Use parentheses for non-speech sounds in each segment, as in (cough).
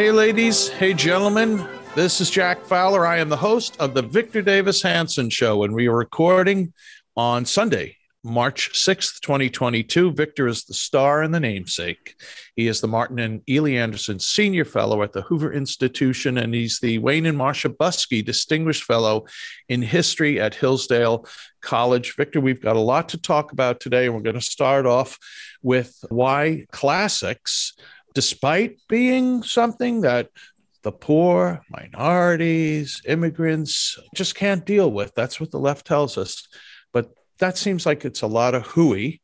Hey, ladies. Hey, gentlemen. This is Jack Fowler. I am the host of the Victor Davis Hanson Show, and we are recording on Sunday, March 6th, 2022. Victor is the star and the namesake. He is the Martin and Illie Anderson Senior Fellow at the Hoover Institution, and he's the Wayne and Marcia Buske Distinguished Fellow in History at Hillsdale College. Victor, we've got a lot to talk about today, and we're going to start off with why classics despite being something that the poor, minorities, immigrants just can't deal with. That's what the left tells us. But that seems like it's a lot of hooey.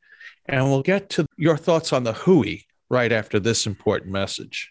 And we'll get to your thoughts on the hooey right after this important message.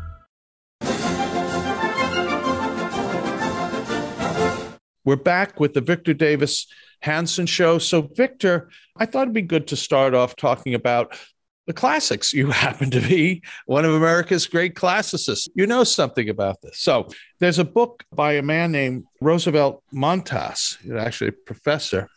We're back with the Victor Davis Hanson show. So, Victor, I thought it'd be good to start off talking about the classics. You (laughs) happen to be one of America's great classicists. You know something about this. So, there's a book by a man named Roosevelt Montas, actually a professor,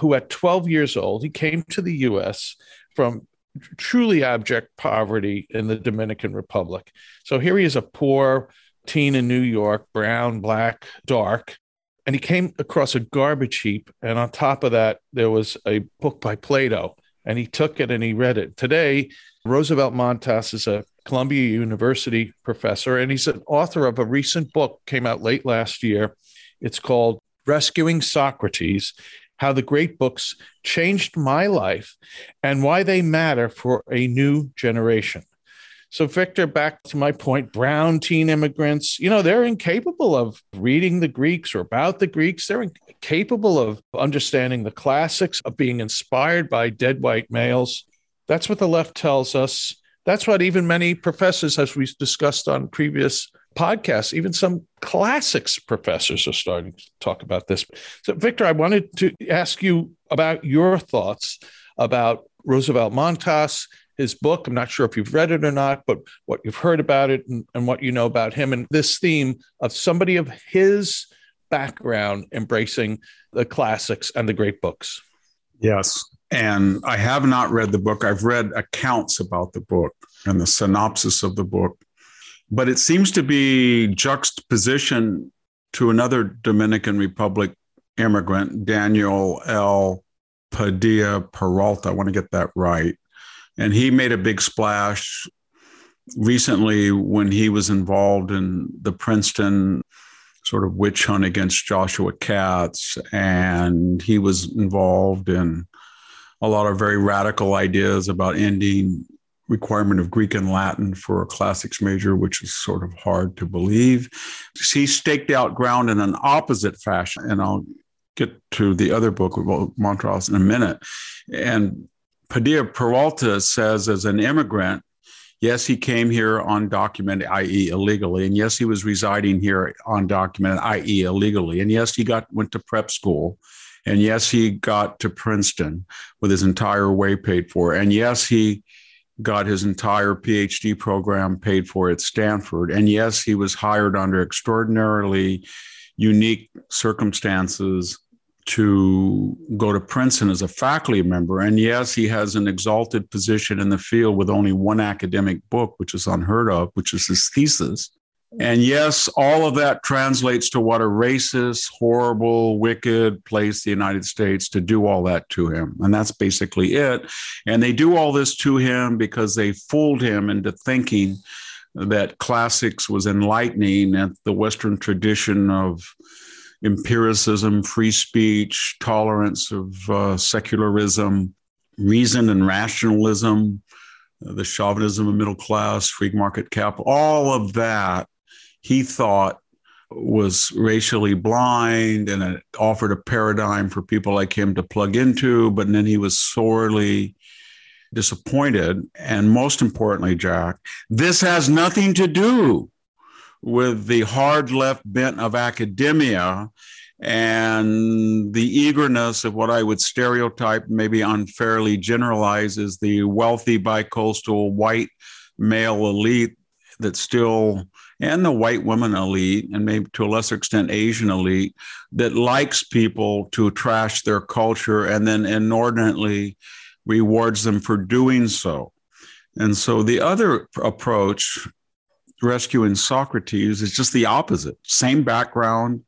who at 12 years old, he came to the US from truly abject poverty in the Dominican Republic. So, here he is a poor teen in New York, brown, black, dark and he came across a garbage heap and on top of that there was a book by plato and he took it and he read it. Today roosevelt montas is a columbia university professor and he's an author of a recent book came out late last year. It's called rescuing socrates how the great books changed my life and why they matter for a new generation so, Victor, back to my point brown teen immigrants, you know, they're incapable of reading the Greeks or about the Greeks. They're incapable of understanding the classics, of being inspired by dead white males. That's what the left tells us. That's what even many professors, as we've discussed on previous podcasts, even some classics professors are starting to talk about this. So, Victor, I wanted to ask you about your thoughts about Roosevelt Montas his book. I'm not sure if you've read it or not, but what you've heard about it and, and what you know about him and this theme of somebody of his background embracing the classics and the great books. Yes. And I have not read the book. I've read accounts about the book and the synopsis of the book, but it seems to be juxtaposition to another Dominican Republic immigrant, Dan-el Padilla Peralta. I want to get that right and he made a big splash recently when he was involved in the Princeton sort of witch hunt against Joshua Katz. And he was involved in a lot of very radical ideas about ending requirement of Greek and Latin for a classics major, which is sort of hard to believe. He staked out ground in an opposite fashion. And I'll get to the other book about Montas in a minute. And Padilla Peralta says, as an immigrant, yes, he came here undocumented, i.e., illegally, and yes, he was residing here undocumented, i.e., illegally, and yes, he got went to prep school, and yes, he got to Princeton with his entire way paid for, and yes, he got his entire PhD program paid for at Stanford, and yes, he was hired under extraordinarily unique circumstances to go to Princeton as a faculty member. And yes, he has an exalted position in the field with only one academic book, which is unheard of, which is his thesis. And yes, all of that translates to what a racist, horrible, wicked place the United States to do all that to him. And that's basically it. And they do all this to him because they fooled him into thinking that classics was enlightening and the Western tradition of empiricism, free speech, tolerance of uh, secularism, reason and rationalism, uh, the chauvinism of middle class, free market capital, all of that he thought was racially blind and it offered a paradigm for people like him to plug into. But then he was sorely disappointed. And most importantly, Jack, this has nothing to do with the hard left bent of academia and the eagerness of what I would stereotype, maybe unfairly generalize, as the wealthy bicoastal white male elite that still and the white woman elite, and maybe to a lesser extent, Asian elite, that likes people to trash their culture and then inordinately rewards them for doing so. And so the other approach, rescuing Socrates, is just the opposite same background,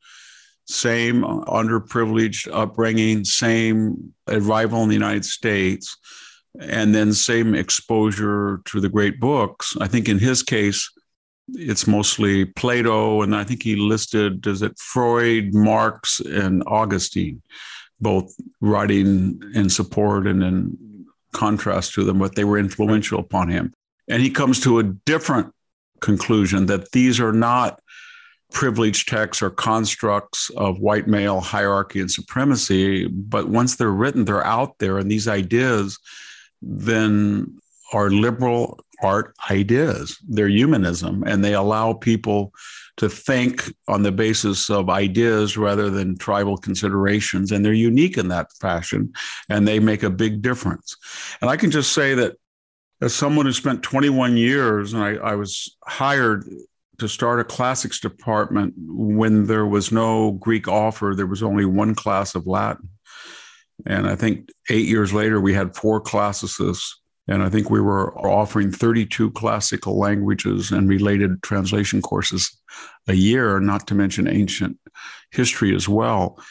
same underprivileged upbringing, same arrival in the United States, and then same exposure to the great books. I think in his case, it's mostly Plato, and I think he listed, is it Freud, Marx, and Augustine, both writing in support and in contrast to them, but they were influential upon him. And he comes to a different conclusion that these are not privileged texts or constructs of white male hierarchy and supremacy, but once they're written, they're out there, and these ideas then are liberal art ideas. They're humanism, and they allow people to think on the basis of ideas rather than tribal considerations. And they're unique in that fashion, and they make a big difference. And I can just say that as someone who spent 21 years, and I, I was hired to start a classics department when there was no Greek offer, there was only one class of Latin. And I think eight years later, we had four classicists and I think we were offering 32 classical languages and related translation courses a year, not to mention ancient history as well.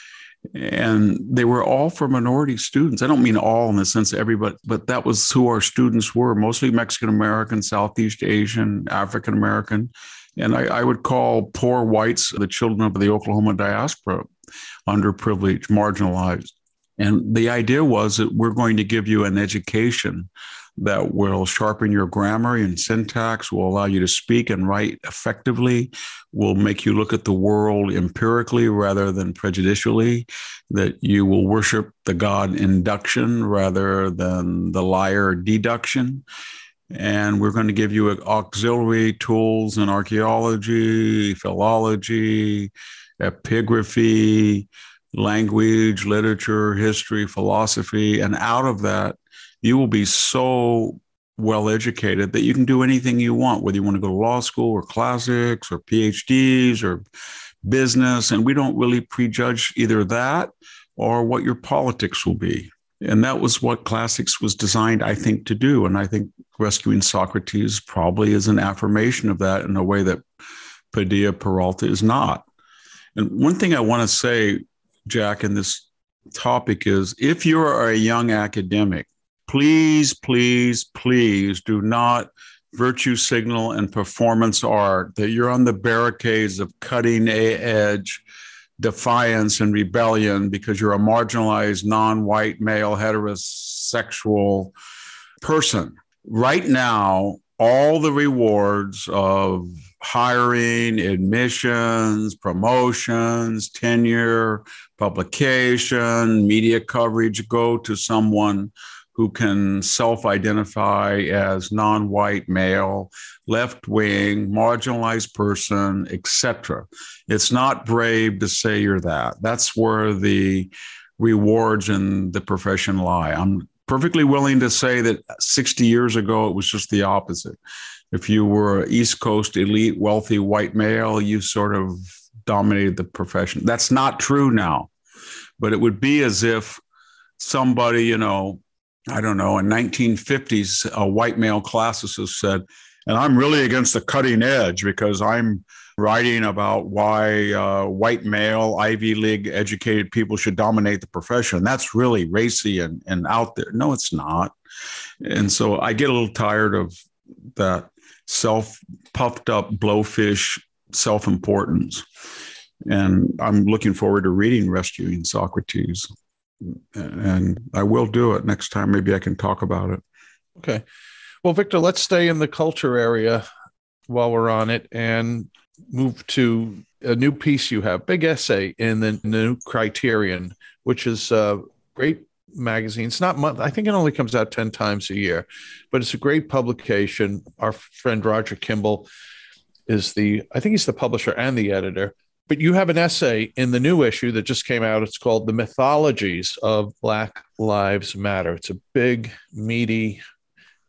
And they were all for minority students. I don't mean all in the sense everybody, but that was who our students were mostly Mexican American, Southeast Asian, African American. And I, I, would call poor whites the children of the Oklahoma diaspora, underprivileged, marginalized. And the idea was that we're going to give you an education that will sharpen your grammar and syntax, will allow you to speak and write effectively, will make you look at the world empirically rather than prejudicially, that you will worship the God induction rather than the liar deduction. And we're going to give you auxiliary tools in archaeology, philology, epigraphy, language, literature, history, philosophy. And out of that, you will be so well educated that you can do anything you want, whether you want to go to law school or classics or PhDs or business. And we don't really prejudge either that or what your politics will be. And that was what classics was designed, I think, to do. And I think rescuing Socrates probably is an affirmation of that in a way that Padilla Peralta is not. And one thing I want to say, Jack, in this topic is if you're a young academic please, please, please do not virtue signal and performance art that you're on the barricades of cutting edge defiance and rebellion because you're a marginalized non-white male heterosexual person. Right now all the rewards of hiring admissions promotions tenure publication media coverage go to someone who can self identify as non white male, left wing, marginalized person, etc. It's not brave to say you're that. That's where the rewards in the profession lie. I'm perfectly willing to say that 60 years ago, it was just the opposite. If you were East Coast elite, wealthy white male, you sort of dominated the profession. That's not true now. but it would be as if somebody, you know, I don't know, in 1950s, a white male classicist said, and I'm really against the cutting edge because I'm writing about why uh, white male Ivy League educated people should dominate the profession. That's really racy and, and out there. No, it's not. And so I get a little tired of that self puffed up blowfish self importance. And I'm looking forward to reading Rescuing Socrates. And I will do it next time. Maybe I can talk about it. Okay. Well, Victor, let's stay in the culture area while we're on it and move to a new piece you have, big essay in the new Criterion, which is a great magazine. It's not month. I think it only comes out 10 times a year, but it's a great publication. Our friend Roger Kimball is the, I think he's the publisher and the editor. But you have an essay in the new issue that just came out. It's called The Mythologies of Black Lives Matter. It's a big, meaty,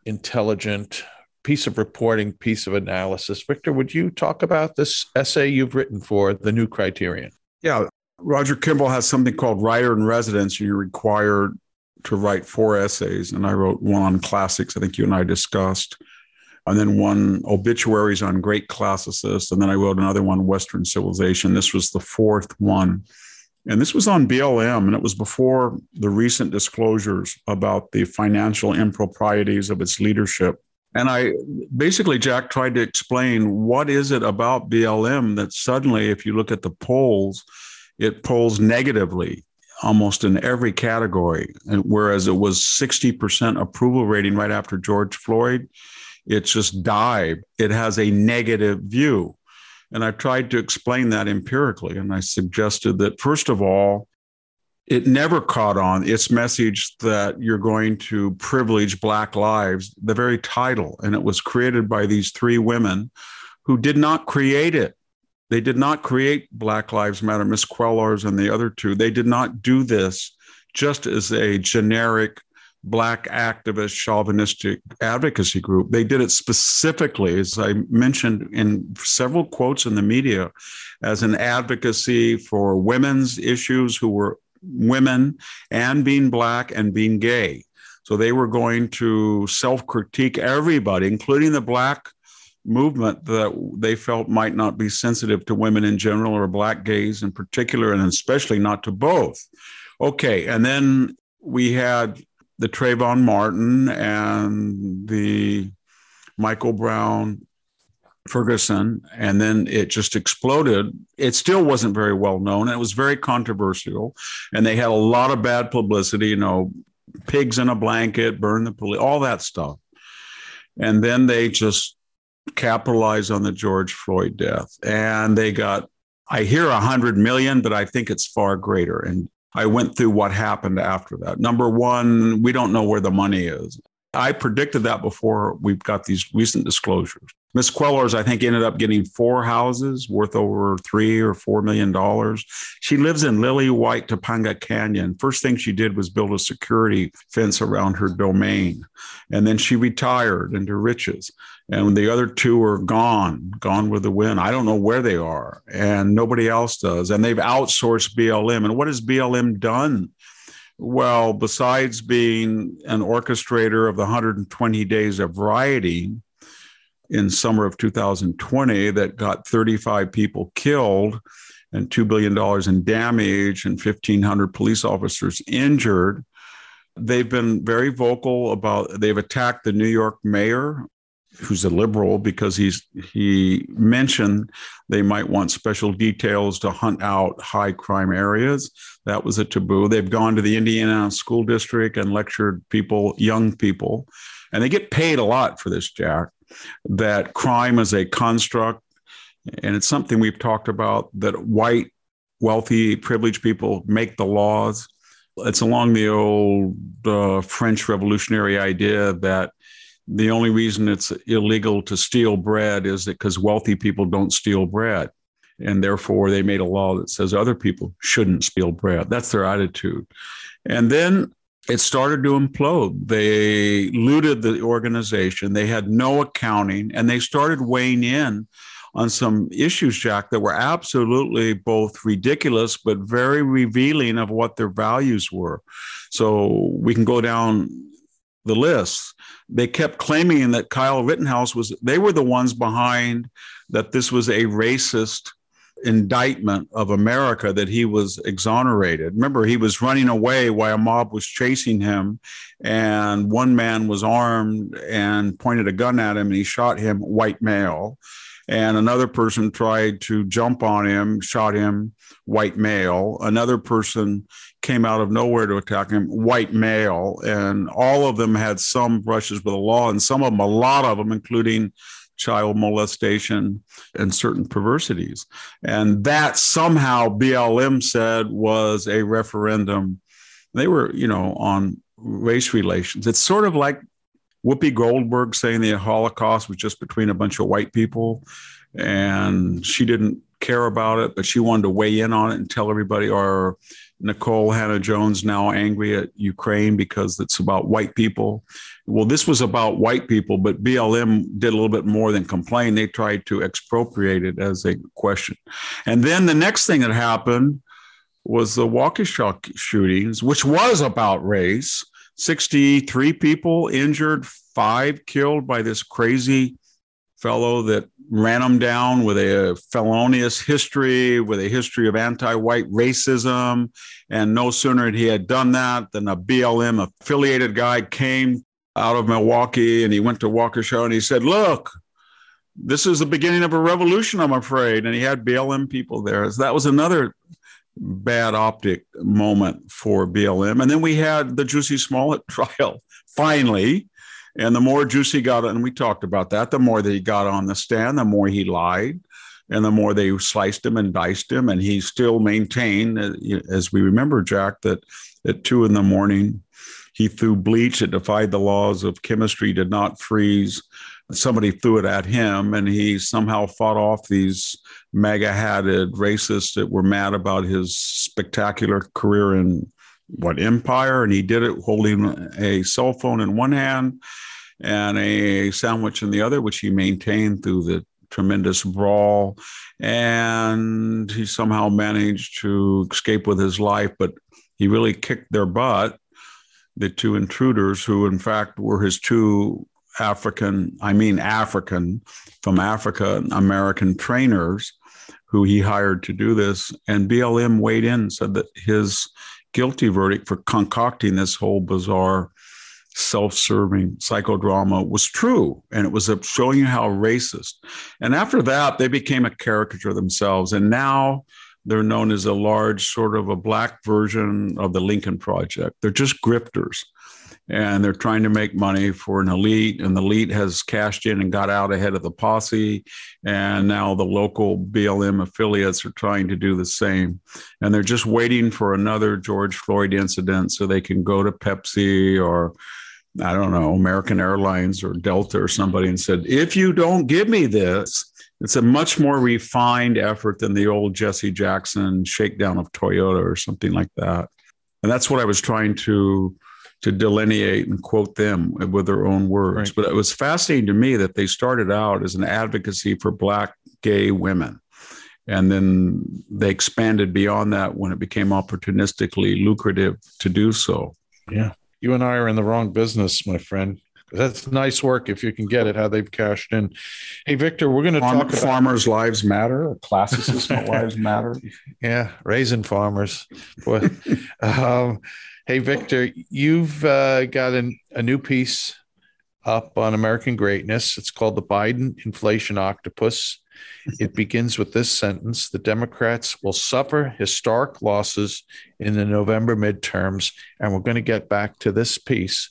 intelligent piece of reporting, piece of analysis. Victor, would you talk about this essay you've written for the new criterion? Yeah. Roger Kimball has something called writer in residence. You're required to write four essays. And I wrote one on classics, I think you and I discussed, and then one obituaries on great classicists. And then I wrote another one, Western Civilization. This was the fourth one. And this was on BLM, and it was before the recent disclosures about the financial improprieties of its leadership. And I basically, Jack tried to explain what is it about BLM that suddenly, if you look at the polls, it polls negatively almost in every category. Whereas it was 60% approval rating right after George Floyd, it's just dived. It has a negative view. And I tried to explain that empirically. And I suggested that, first of all, it never caught on its message that you're going to privilege Black lives, the very title. And it was created by these three women who did not create it. They did not create Black Lives Matter, Miss Cullors and the other two. They did not do this just as a generic Black activist chauvinistic advocacy group. They did it specifically, as I mentioned in several quotes in the media, as an advocacy for women's issues who were women and being Black and being gay. So they were going to self critique everybody, including the Black movement that they felt might not be sensitive to women in general or Black gays in particular, and especially not to both. Okay. And then we had the Trayvon Martin and the Michael Brown Ferguson, and then it just exploded. It still wasn't very well known. It was very controversial, and they had a lot of bad publicity. You know, pigs in a blanket, burn the police, all that stuff. And then they just capitalized on the George Floyd death, and they got. I hear a hundred million, but I think it's far greater. And I went through what happened after that. Number one, we don't know where the money is. I predicted that before we've got these recent disclosures. Miss Cullors, I think, ended up getting four houses worth over three or four million dollars. She lives in Lily White Topanga Canyon. First thing she did was build a security fence around her domain. And then she retired into riches. And the other two are gone, gone with the wind. I don't know where they are, and nobody else does. And they've outsourced BLM. And what has BLM done? Well, besides being an orchestrator of the 120 days of rioting in summer of 2020 that got 35 people killed and $2 billion in damage and 1,500 police officers injured, they've been very vocal about they've attacked the New York mayor who's a liberal because he's he mentioned they might want special details to hunt out high crime areas. That was a taboo. They've gone to the Indiana school district and lectured people, young people, and they get paid a lot for this, Jack. That crime is a construct, and it's something we've talked about. That white, wealthy, privileged people make the laws. It's along the old uh, French Revolutionary idea that the only reason it's illegal to steal bread is that because wealthy people don't steal bread. And therefore, they made a law that says other people shouldn't steal bread. That's their attitude. And then it started to implode. They looted the organization, they had no accounting, and they started weighing in on some issues, Jack, that were absolutely both ridiculous but very revealing of what their values were. So we can go down the list. They kept claiming that Kyle Rittenhouse was, they were the ones behind that this was a racist indictment of America that he was exonerated. Remember, he was running away while a mob was chasing him, and one man was armed and pointed a gun at him, and he shot him, white male. And another person tried to jump on him, shot him, white male. Another person came out of nowhere to attack him, white male. And all of them had some brushes with the law, and some of them, a lot of them, including child molestation and certain perversities. And that somehow BLM said was a referendum. They were, you know, on race relations. It's sort of like Whoopi Goldberg saying the Holocaust was just between a bunch of white people and she didn't care about it, but she wanted to weigh in on it and tell everybody, or Nicole Hannah-Jones now angry at Ukraine because it's about white people. Well, this was about white people, but BLM did a little bit more than complain. They tried to expropriate it as a question. And then the next thing that happened was the Waukesha shootings, which was about race. 63 people injured, five killed by this crazy fellow that ran them down with a felonious history, with a history of anti white racism. And no sooner had he had done that than a BLM affiliated guy came out of Milwaukee and he went to Waukesha and he said, Look, this is the beginning of a revolution, I'm afraid. And he had BLM people there. So that was another bad optic moment for BLM. And then we had the Jussie Smollett (laughs) trial finally and the more Jussie got, and we talked about that, the more that he got on the stand, the more he lied, and the more they sliced him and diced him. And he still maintained, uh, as we remember, Jack, that at two in the morning, he threw bleach. It defied the laws of chemistry, did not freeze. Somebody threw it at him, and he somehow fought off these mega hatted racists that were mad about his spectacular career in what empire. And he did it holding a cell phone in one hand and a sandwich in the other, which he maintained through the tremendous brawl. And he somehow managed to escape with his life, but he really kicked their butt, the two intruders, who in fact were his two African, I mean, African from Africa, American trainers who he hired to do this. And BLM weighed in, said that his guilty verdict for concocting this whole bizarre self-serving psychodrama was true. And it was showing you how racist. And after that they became a caricature themselves. And now they're known as a large sort of a black version of the lincoln project. They're just grifters and they're trying to make money for an elite and the elite has cashed in and got out ahead of the posse and now the local blm affiliates are trying to do the same. And they're just waiting for another george floyd incident so they can go to pepsi or I don't know, American Airlines or Delta or somebody and said, if you don't give me this, it's a much more refined effort than the old Jesse Jackson shakedown of Toyota or something like that. And that's what I was trying to to delineate and quote them with their own words. Right. But it was fascinating to me that they started out as an advocacy for black gay women. And then they expanded beyond that when it became opportunistically lucrative to do so. Yeah you and I are in the wrong business, my friend. That's nice work if you can get it. How they've cashed in. Hey, Victor, we're going to Farm, talk about farmers' lives matter. Classicist (laughs) lives matter. Yeah, raising farmers. Boy. um, hey, Victor, you've uh, got an, a new piece up on American Greatness. It's called the Biden Inflation Octopus. It begins with this sentence The Democrats will suffer historic losses in the November midterms. And we're going to get back to this piece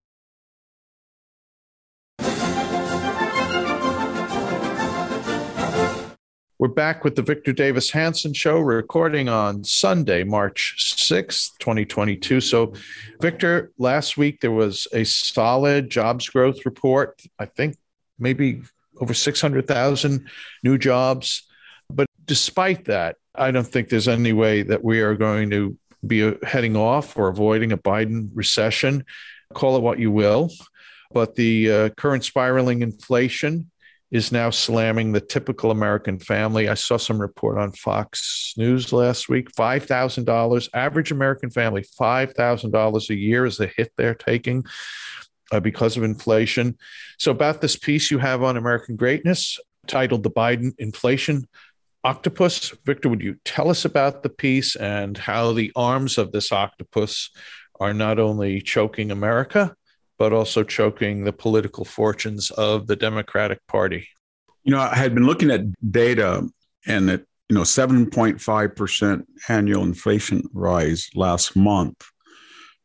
We're back with the Victor Davis Hanson Show, recording on Sunday, March 6th, 2022. So, Victor, last week there was a solid jobs growth report. I think maybe over 600,000 new jobs. But despite that, I don't think there's any way that we are going to be heading off or avoiding a Biden recession. Call it what you will. But the uh, current spiraling inflation is now slamming the typical American family. I saw some report on Fox News last week $5,000, average American family, $5,000 a year is the hit they're taking uh, because of inflation. So, about this piece you have on American greatness titled The Biden Inflation Octopus. Victor, would you tell us about the piece and how the arms of this octopus are not only choking America, but also choking the political fortunes of the Democratic Party. You know, I had been looking at data and that, you know, 7.5% annual inflation rise last month,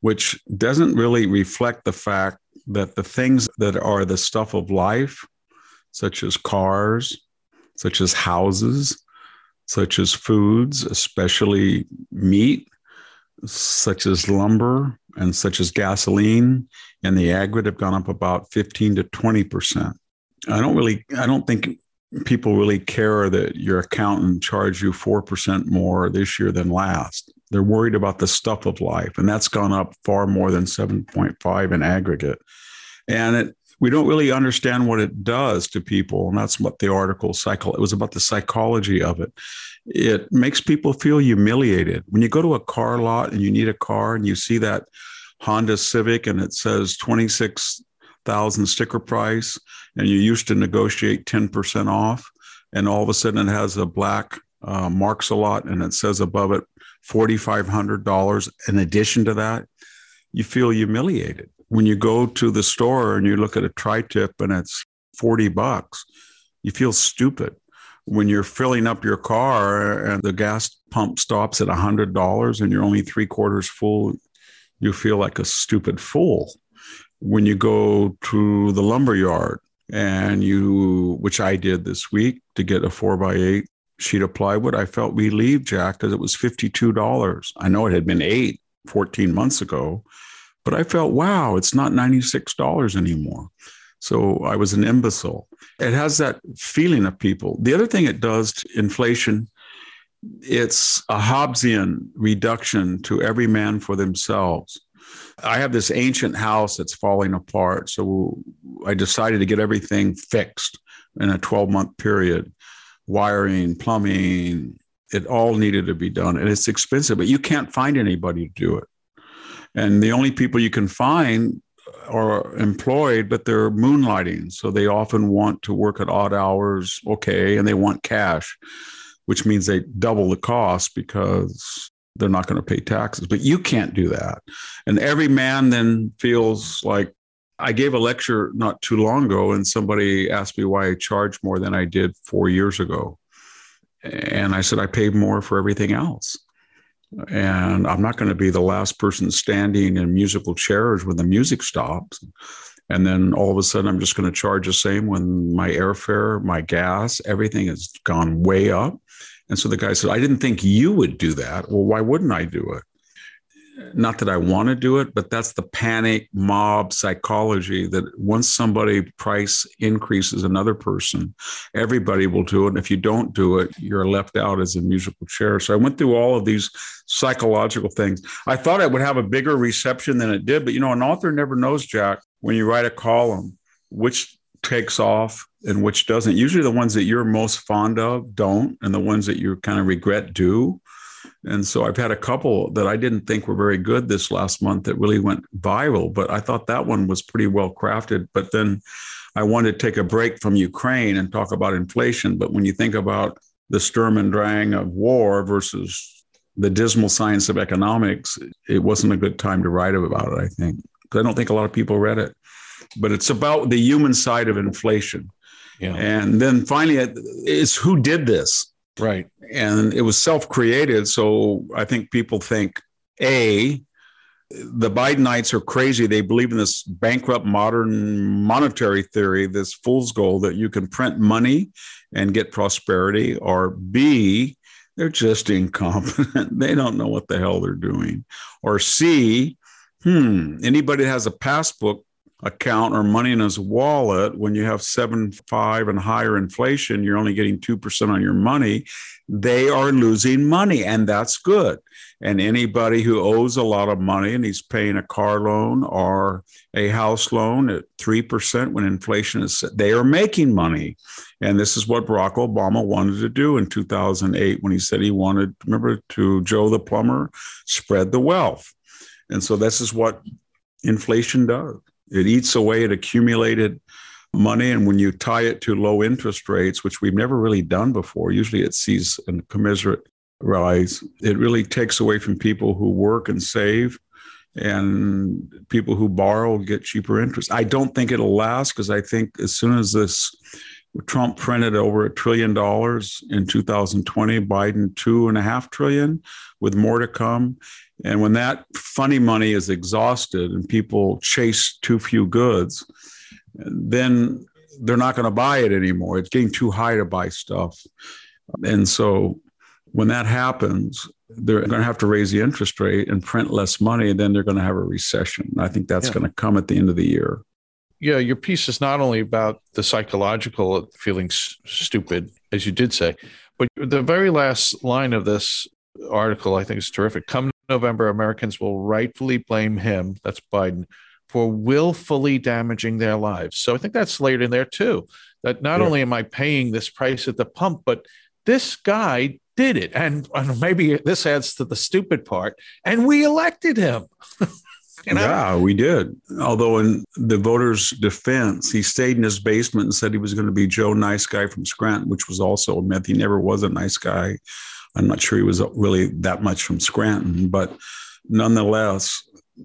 which doesn't really reflect the fact that the things that are the stuff of life, such as cars, such as houses, such as foods, especially meat, such as lumber, and such as gasoline and the aggregate have gone up about 15 to 20 percent. I don't really, I don't think people really care that your accountant charged you 4% more this year than last. They're worried about the stuff of life, and that's gone up far more than 7.5 in aggregate. And it, we don't really understand what it does to people. And that's what the article cycle, it was about the psychology of it. It makes people feel humiliated. When you go to a car lot and you need a car and you see that Honda Civic and it says 26,000 sticker price and you used to negotiate 10% off and all of a sudden it has a black uh, marks a lot and it says above it $4,500 in addition to that, you feel humiliated. When you go to the store and you look at a tri-tip and it's 40 bucks, you feel stupid. When you're filling up your car and the gas pump stops at $100 and you're only three quarters full, you feel like a stupid fool. When you go to the lumber yard and you, which I did this week to get a four by eight sheet of plywood, I felt relieved, Jack, because it was $52. I know it had been eight 14 months ago, but I felt, wow, it's not $96 anymore. So I was an imbecile. It has that feeling of people. The other thing it does, to inflation, it's a Hobbesian reduction to every man for themselves. I have this ancient house that's falling apart. So I decided to get everything fixed in a 12 month period wiring, plumbing, it all needed to be done. And it's expensive, but you can't find anybody to do it. And the only people you can find are employed, but they're moonlighting. So they often want to work at odd hours, okay, and they want cash which means they double the cost because they're not going to pay taxes. But you can't do that. And every man then feels like I gave a lecture not too long ago, and somebody asked me why I charged more than I did four years ago. And I said, I paid more for everything else. And I'm not going to be the last person standing in musical chairs when the music stops. And then all of a sudden, I'm just going to charge the same when my airfare, my gas, everything has gone way up. And so the guy said, I didn't think you would do that. Well, why wouldn't I do it? Not that I want to do it, but that's the panic mob psychology that once somebody price increases another person, everybody will do it. And if you don't do it, you're left out as a musical chair. So I went through all of these psychological things. I thought it would have a bigger reception than it did, but you know, an author never knows, Jack, when you write a column, which takes off and which doesn't. Usually, the ones that you're most fond of don't, and the ones that you kind of regret do. And so I've had a couple that I didn't think were very good this last month that really went viral, but I thought that one was pretty well crafted. But then I wanted to take a break from Ukraine and talk about inflation. But when you think about the Sturm and Drang of war versus the dismal science of economics, it wasn't a good time to write about it, I think. Because I don't think a lot of people read it. But it's about the human side of inflation. Yeah. And then finally, it's who did this? Right. And it was self created. So I think people think A, the Bidenites are crazy. They believe in this bankrupt modern monetary theory, this fool's gold that you can print money and get prosperity, or B, they're just incompetent. (laughs) they don't know what the hell they're doing. Or C, hmm, anybody that has a passbook account or money in his wallet, when you have seven, five and higher inflation, you're only getting 2% on your money. They are losing money, and that's good. And anybody who owes a lot of money and he's paying a car loan or a house loan at 3% when inflation is, they are making money. And this is what Barack Obama wanted to do in 2008 when he said he wanted, remember, to Joe the plumber, spread the wealth. And so this is what inflation does it eats away at accumulated money. And when you tie it to low interest rates, which we've never really done before, usually it sees a commensurate rise, it really takes away from people who work and save. And people who borrow get cheaper interest. I don't think it'll last because I think as soon as this Trump printed over a trillion dollars in 2020, Biden two and a half trillion, with more to come. And when that funny money is exhausted and people chase too few goods, then they're not going to buy it anymore. It's getting too high to buy stuff. And so when that happens, they're going to have to raise the interest rate and print less money, and then they're going to have a recession. I think that's yeah. going to come at the end of the year. Yeah, your piece is not only about the psychological feeling stupid, as you did say, but the very last line of this article I think is terrific. Come November, Americans will rightfully blame him, that's Biden, for willfully damaging their lives. So I think that's laid in there too. That not yeah. only am I paying this price at the pump, but this guy did it. And, and maybe this adds to the stupid part. And we elected him. (laughs) you know? Yeah, we did. Although, in the voters' defense, he stayed in his basement and said he was going to be Joe Nice Guy from Scranton, which was also a myth. He never was a nice guy. I'm not sure he was really that much from Scranton, but nonetheless,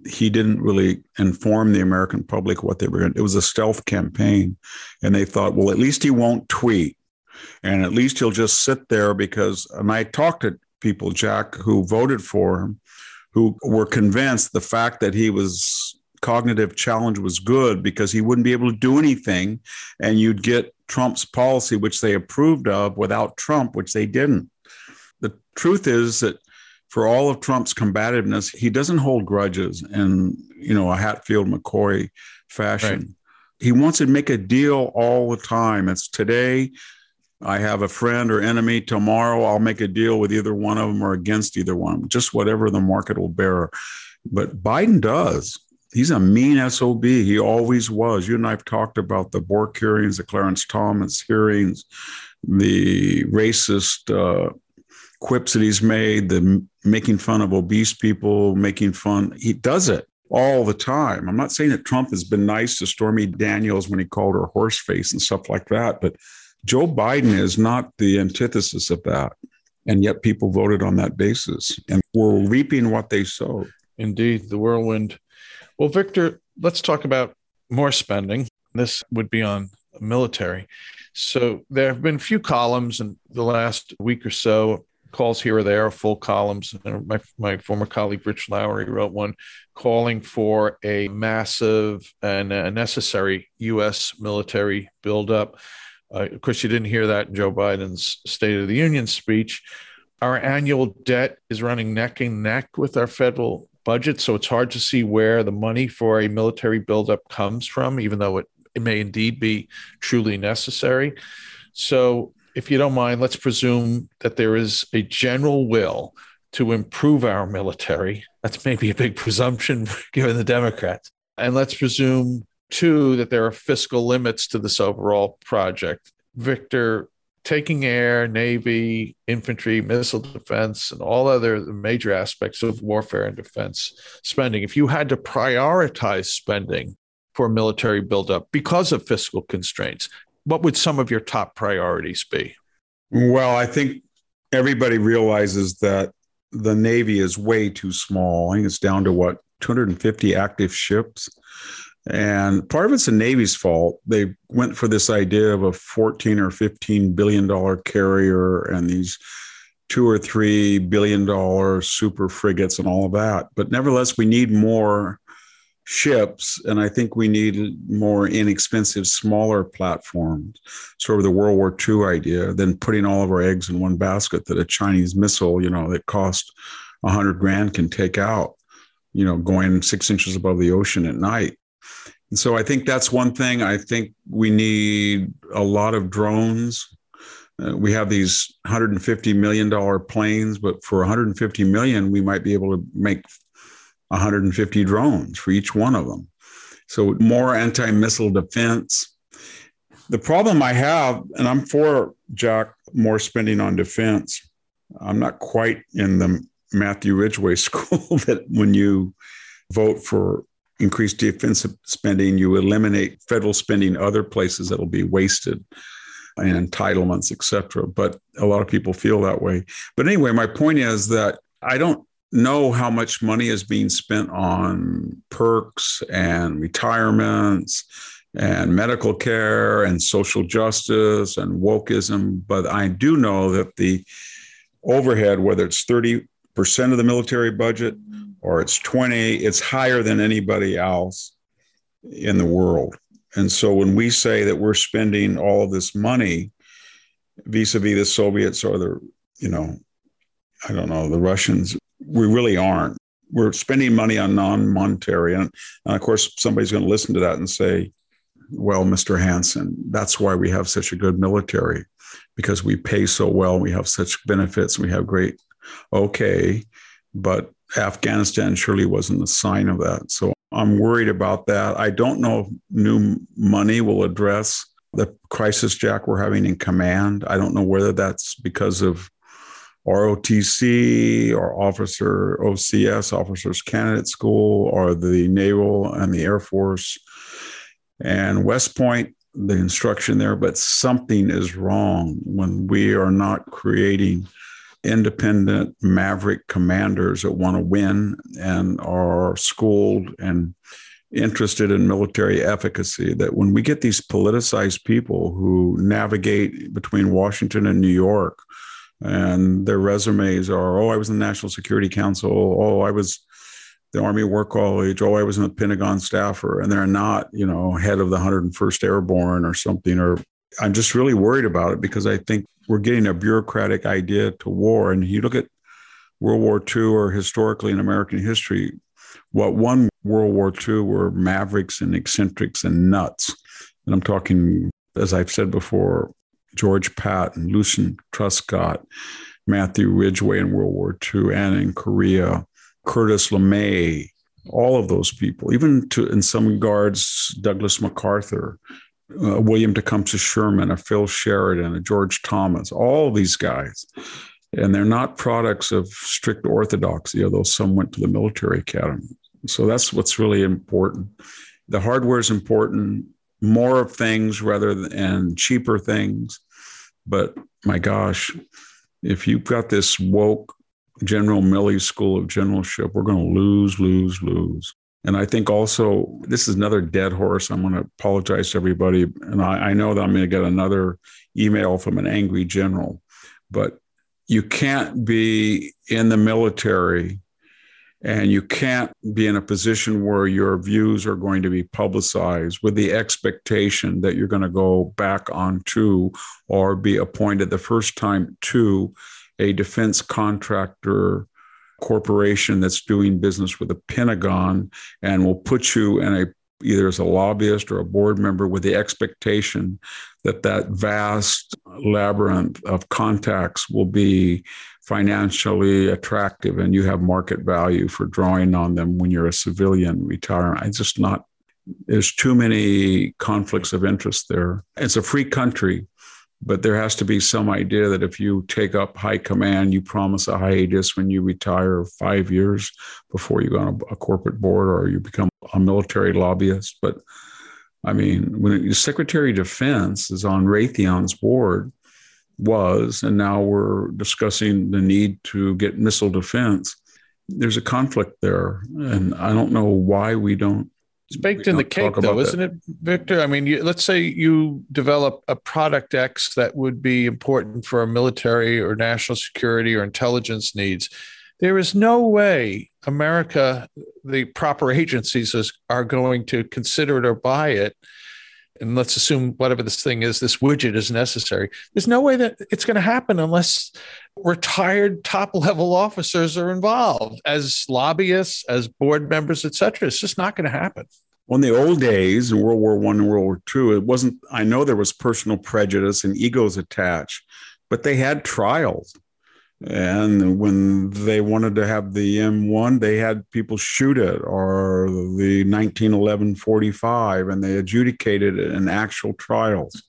he didn't really inform the American public what they were going. It was a stealth campaign. And they thought, well, at least he won't tweet. And at least he'll just sit there because, and I talked to people, Jack, who voted for him, who were convinced the fact that he was cognitive challenge was good because he wouldn't be able to do anything. And you'd get Trump's policy, which they approved of, without Trump, which they didn't truth is that for all of Trump's combativeness, he doesn't hold grudges in you know a Hatfield McCoy fashion. Right. He wants to make a deal all the time. It's today. I have a friend or enemy. Tomorrow, I'll make a deal with either one of them or against either one, just whatever the market will bear. But Biden does. He's a mean SOB. He always was. You and I have talked about the Bork hearings, the Clarence Thomas hearings, the racist uh, quips that he's made, the making fun of obese people, making fun. He does it all the time. I'm not saying that Trump has been nice to Stormy Daniels when he called her horse face and stuff like that, but Joe Biden is not the antithesis of that. And yet people voted on that basis and we're reaping what they sowed. Indeed, the whirlwind. Well, Victor, let's talk about more spending. This would be on military. So there have been a few columns in the last week or so calls here or there, full columns. My, my former colleague Rich Lowry wrote one calling for a massive and a necessary U.S. military buildup. Uh, of course, you didn't hear that in Joe Biden's State of the Union speech. Our annual debt is running neck and neck with our federal budget, so it's hard to see where the money for a military buildup comes from, even though it, it may indeed be truly necessary. So if you don't mind, let's presume that there is a general will to improve our military. That's maybe a big presumption (laughs) given the Democrats. And let's presume, too, that there are fiscal limits to this overall project. Victor, taking air, navy, infantry, missile defense, and all other major aspects of warfare and defense spending, if you had to prioritize spending for military buildup because of fiscal constraints, what would some of your top priorities be? Well, I think everybody realizes that the Navy is way too small. I think it's down to what 250 active ships. And part of it's the Navy's fault. They went for this idea of a 14 or 15 billion dollar carrier and these two or three billion dollar super frigates and all of that. But nevertheless, we need more ships, and I think we need more inexpensive, smaller platforms, sort of the World War II idea, than putting all of our eggs in one basket that a Chinese missile, you know, that cost a hundred grand can take out, you know, going six inches above the ocean at night. And so I think that's one thing. I think we need a lot of drones. Uh, we have these 150 million dollar planes, but for 150 million, we might be able to make 150 drones for each one of them. So more anti-missile defense. The problem I have, and I'm for Jack more spending on defense. I'm not quite in the Matthew Ridgway (laughs) school that when you vote for increased defensive spending, you eliminate federal spending other places that'll be wasted and entitlements, et cetera. But a lot of people feel that way. But anyway, my point is that I don't know how much money is being spent on perks and retirements and medical care and social justice and wokeism. But I do know that the overhead, whether it's 30% of the military budget or it's 20, it's higher than anybody else in the world. And so when we say that we're spending all of this money vis-a-vis the Soviets or the, you know, I don't know, the Russians, we really aren't. We're spending money on non-monetary. And, and of course, somebody's going to listen to that and say, well, Mr. Hanson, that's why we have such a good military, because we pay so well, we have such benefits, we have great, okay, but Afghanistan surely wasn't a sign of that. So I'm worried about that. I don't know if new money will address the crisis, Jack, we're having in command. I don't know whether that's because of ROTC or Officer OCS, Officers Candidate School, or the Naval and the Air Force. And West Point, the instruction there, but something is wrong when we are not creating independent maverick commanders that want to win and are schooled and interested in military efficacy that when we get these politicized people who navigate between Washington and New York and their resumes are, oh, I was in the National Security Council. Oh, I was the Army War College. Oh, I was in the Pentagon staffer. And they're not, you know, head of the 101st Airborne or something. Or I'm just really worried about it because I think we're getting a bureaucratic idea to war. And you look at World War II or historically in American history, what won World War II were mavericks and eccentrics and nuts. And I'm talking, as I've said before, George Patton, Lucian Truscott, Matthew Ridgway in World War II and in Korea, Curtis LeMay, all of those people, even to in some regards, Douglas MacArthur, uh, William Tecumseh Sherman, a Phil Sheridan, a George Thomas, all these guys. And they're not products of strict orthodoxy, although some went to the military academy. So that's what's really important. The hardware is important more of things rather than and cheaper things. But my gosh, if you've got this woke General Milley School of Generalship, we're going to lose, lose, lose. And I think also this is another dead horse. I'm going to apologize to everybody. And I, I know that I'm going to get another email from an angry general, but you can't be in the military and you can't be in a position where your views are going to be publicized with the expectation that you're going to go back on to or be appointed the first time to a defense contractor corporation that's doing business with the Pentagon and will put you in a either as a lobbyist or a board member with the expectation that that vast labyrinth of contacts will be financially attractive and you have market value for drawing on them when you're a civilian retiring. It's just not, there's too many conflicts of interest there. It's a free country, but there has to be some idea that if you take up high command, you promise a hiatus when you retire five years before you go on a, a corporate board or you become a military lobbyist. But I mean, when the Secretary of Defense is on Raytheon's board, was, and now we're discussing the need to get missile defense. There's a conflict there, and I don't know why we don't It's baked in the cake, though, isn't it, Victor? I mean, you, let's say you develop a product X that would be important for a military or national security or intelligence needs. There is no way America, the proper agencies, is, are going to consider it or buy it and let's assume whatever this thing is, this widget is necessary. There's no way that it's going to happen unless retired top level officers are involved as lobbyists, as board members, et cetera. It's just not going to happen. Well, in the old days, in World War One and World War Two, it wasn't. I know there was personal prejudice and egos attached, but they had trials. And when they wanted to have the M1, they had people shoot it, or the 1911 45, and they adjudicated it in actual trials.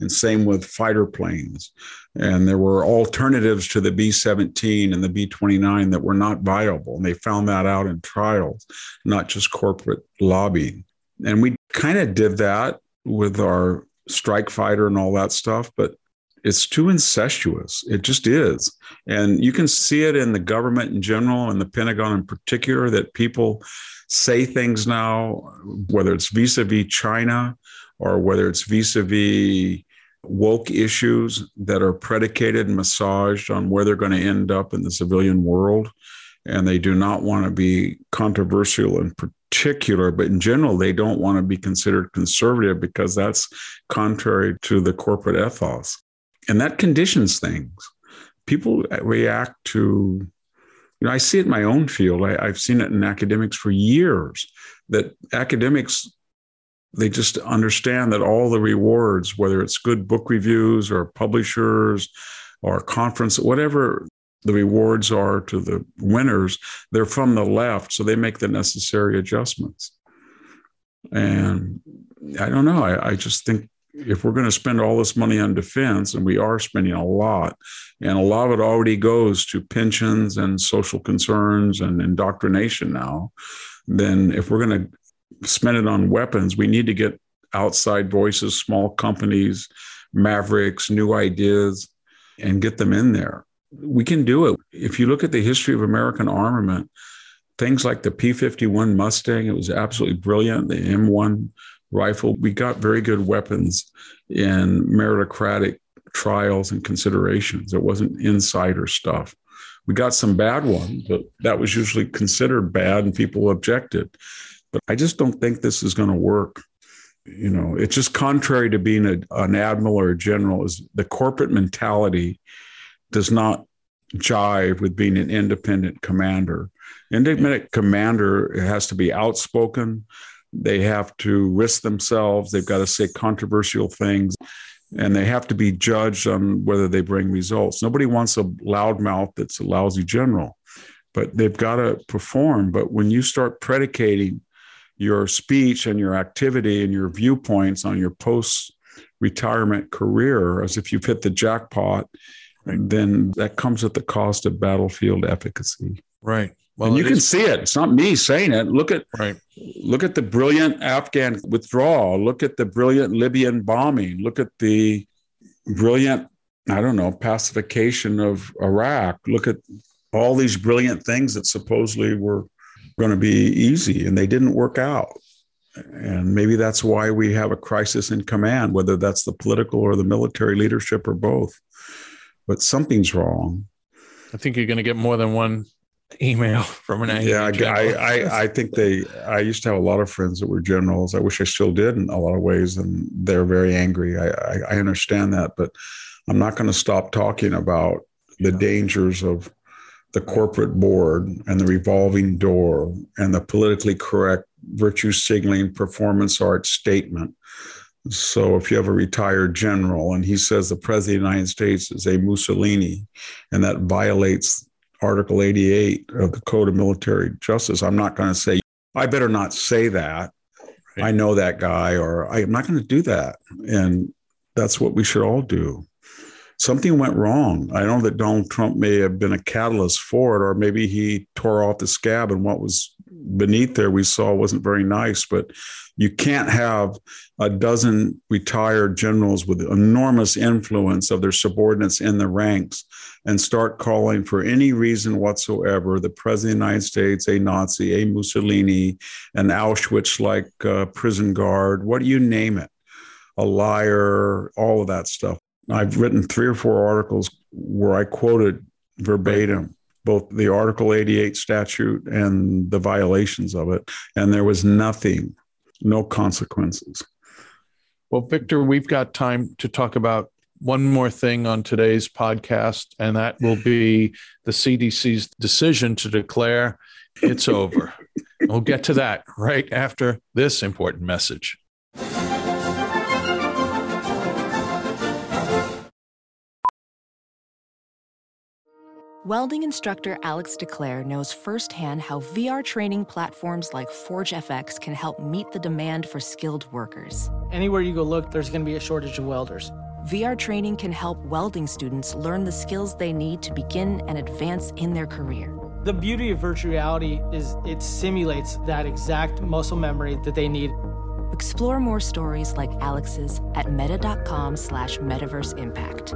And same with fighter planes. And there were alternatives to the B 17 and the B 29 that were not viable. And they found that out in trials, not just corporate lobbying. And we kind of did that with our strike fighter and all that stuff. But it's too incestuous. It just is. And you can see it in the government in general and the Pentagon in particular that people say things now, whether it's vis a vis China or whether it's vis a vis woke issues that are predicated and massaged on where they're going to end up in the civilian world. And they do not want to be controversial in particular, but in general, they don't want to be considered conservative because that's contrary to the corporate ethos and that conditions things. People react to, you know, I see it in my own field. I, I've seen it in academics for years that academics they just understand that all the rewards, whether it's good book reviews or publishers or conference, whatever the rewards are to the winners, they're from the left. So they make the necessary adjustments. And I don't know. I, I just think if we're going to spend all this money on defense, and we are spending a lot, and a lot of it already goes to pensions and social concerns and indoctrination now, then if we're going to spend it on weapons, we need to get outside voices, small companies, mavericks, new ideas, and get them in there. We can do it. If you look at the history of American armament, things like the P 51 Mustang, it was absolutely brilliant. The M1 rifle. We got very good weapons in meritocratic trials and considerations. It wasn't insider stuff. We got some bad ones, but that was usually considered bad and people objected. But I just don't think this is going to work. You know, it's just contrary to being a, an admiral or a general is the corporate mentality does not jive with being an independent commander. Independent commander has to be outspoken, they have to risk themselves. They've got to say controversial things and they have to be judged on whether they bring results. Nobody wants a loudmouth that's a lousy general, but they've got to perform. But when you start predicating your speech and your activity and your viewpoints on your post retirement career as if you've hit the jackpot, right. then that comes at the cost of battlefield efficacy. Right. Well, and you can see it. It's not me saying it. Look at right. look at the brilliant Afghan withdrawal. Look at the brilliant Libyan bombing. Look at the brilliant, I don't know, pacification of Iraq. Look at all these brilliant things that supposedly were going to be easy and they didn't work out. And maybe that's why we have a crisis in command, whether that's the political or the military leadership or both. But something's wrong. I think you're going to get more than one email (laughs) from an yeah I, I, I think they i used to have a lot of friends that were generals. I wish i still did in a lot of ways and they're very angry. I i, I understand that but i'm not going to stop talking about the dangers of the corporate board and the revolving door and the politically correct virtue signaling performance art statement. So if you have a retired general and he says the president of the United States is a Mussolini and that violates Article 88 of the Code of Military Justice, I'm not going to say, I better not say that. Right. I know that guy, or I'm not going to do that. And that's what we should all do. Something went wrong. I know that Donald Trump may have been a catalyst for it, or maybe he tore off the scab and what was beneath there we saw wasn't very nice, but you can't have a dozen retired generals with enormous influence of their subordinates in the ranks and start calling for any reason whatsoever the president of the United States a Nazi, a Mussolini, an Auschwitz like uh, prison guard, what do you name it? A liar, all of that stuff. I've written three or four articles where I quoted verbatim both the Article 88 statute and the violations of it. And there was nothing, no consequences. Well, Victor, we've got time to talk about one more thing on today's podcast, and that will be the CDC's decision to declare it's (laughs) over. we'll get to that right after this important message. Welding instructor Alex DeClaire knows firsthand how VR training platforms like ForgeFX can help meet the demand for skilled workers. Anywhere you go look, there's going to be a shortage of welders. VR training can help welding students learn the skills they need to begin and advance in their career. The beauty of virtual reality is it simulates that exact muscle memory that they need. Explore more stories like Alex's at meta.com slash metaverse impact.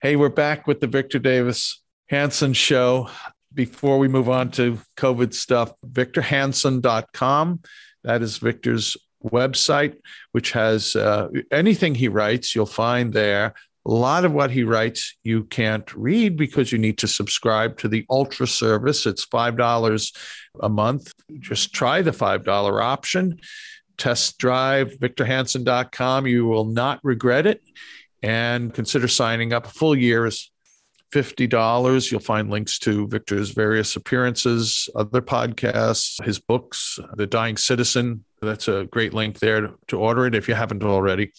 Hey, we're back with the Victor Davis Hanson show. Before we move on to COVID stuff, victorhanson.com. That is Victor's website, which has uh, anything he writes, you'll find there. A lot of what he writes you can't read because you need to subscribe to the Ultra service. It's $5 a month. Just try the $5 option. Test drive victorhanson.com. You will not regret it and consider signing up. A full year is $50. You'll find links to Victor's various appearances, other podcasts, his books, The Dying Citizen. That's a great link there to, order it if you haven't already.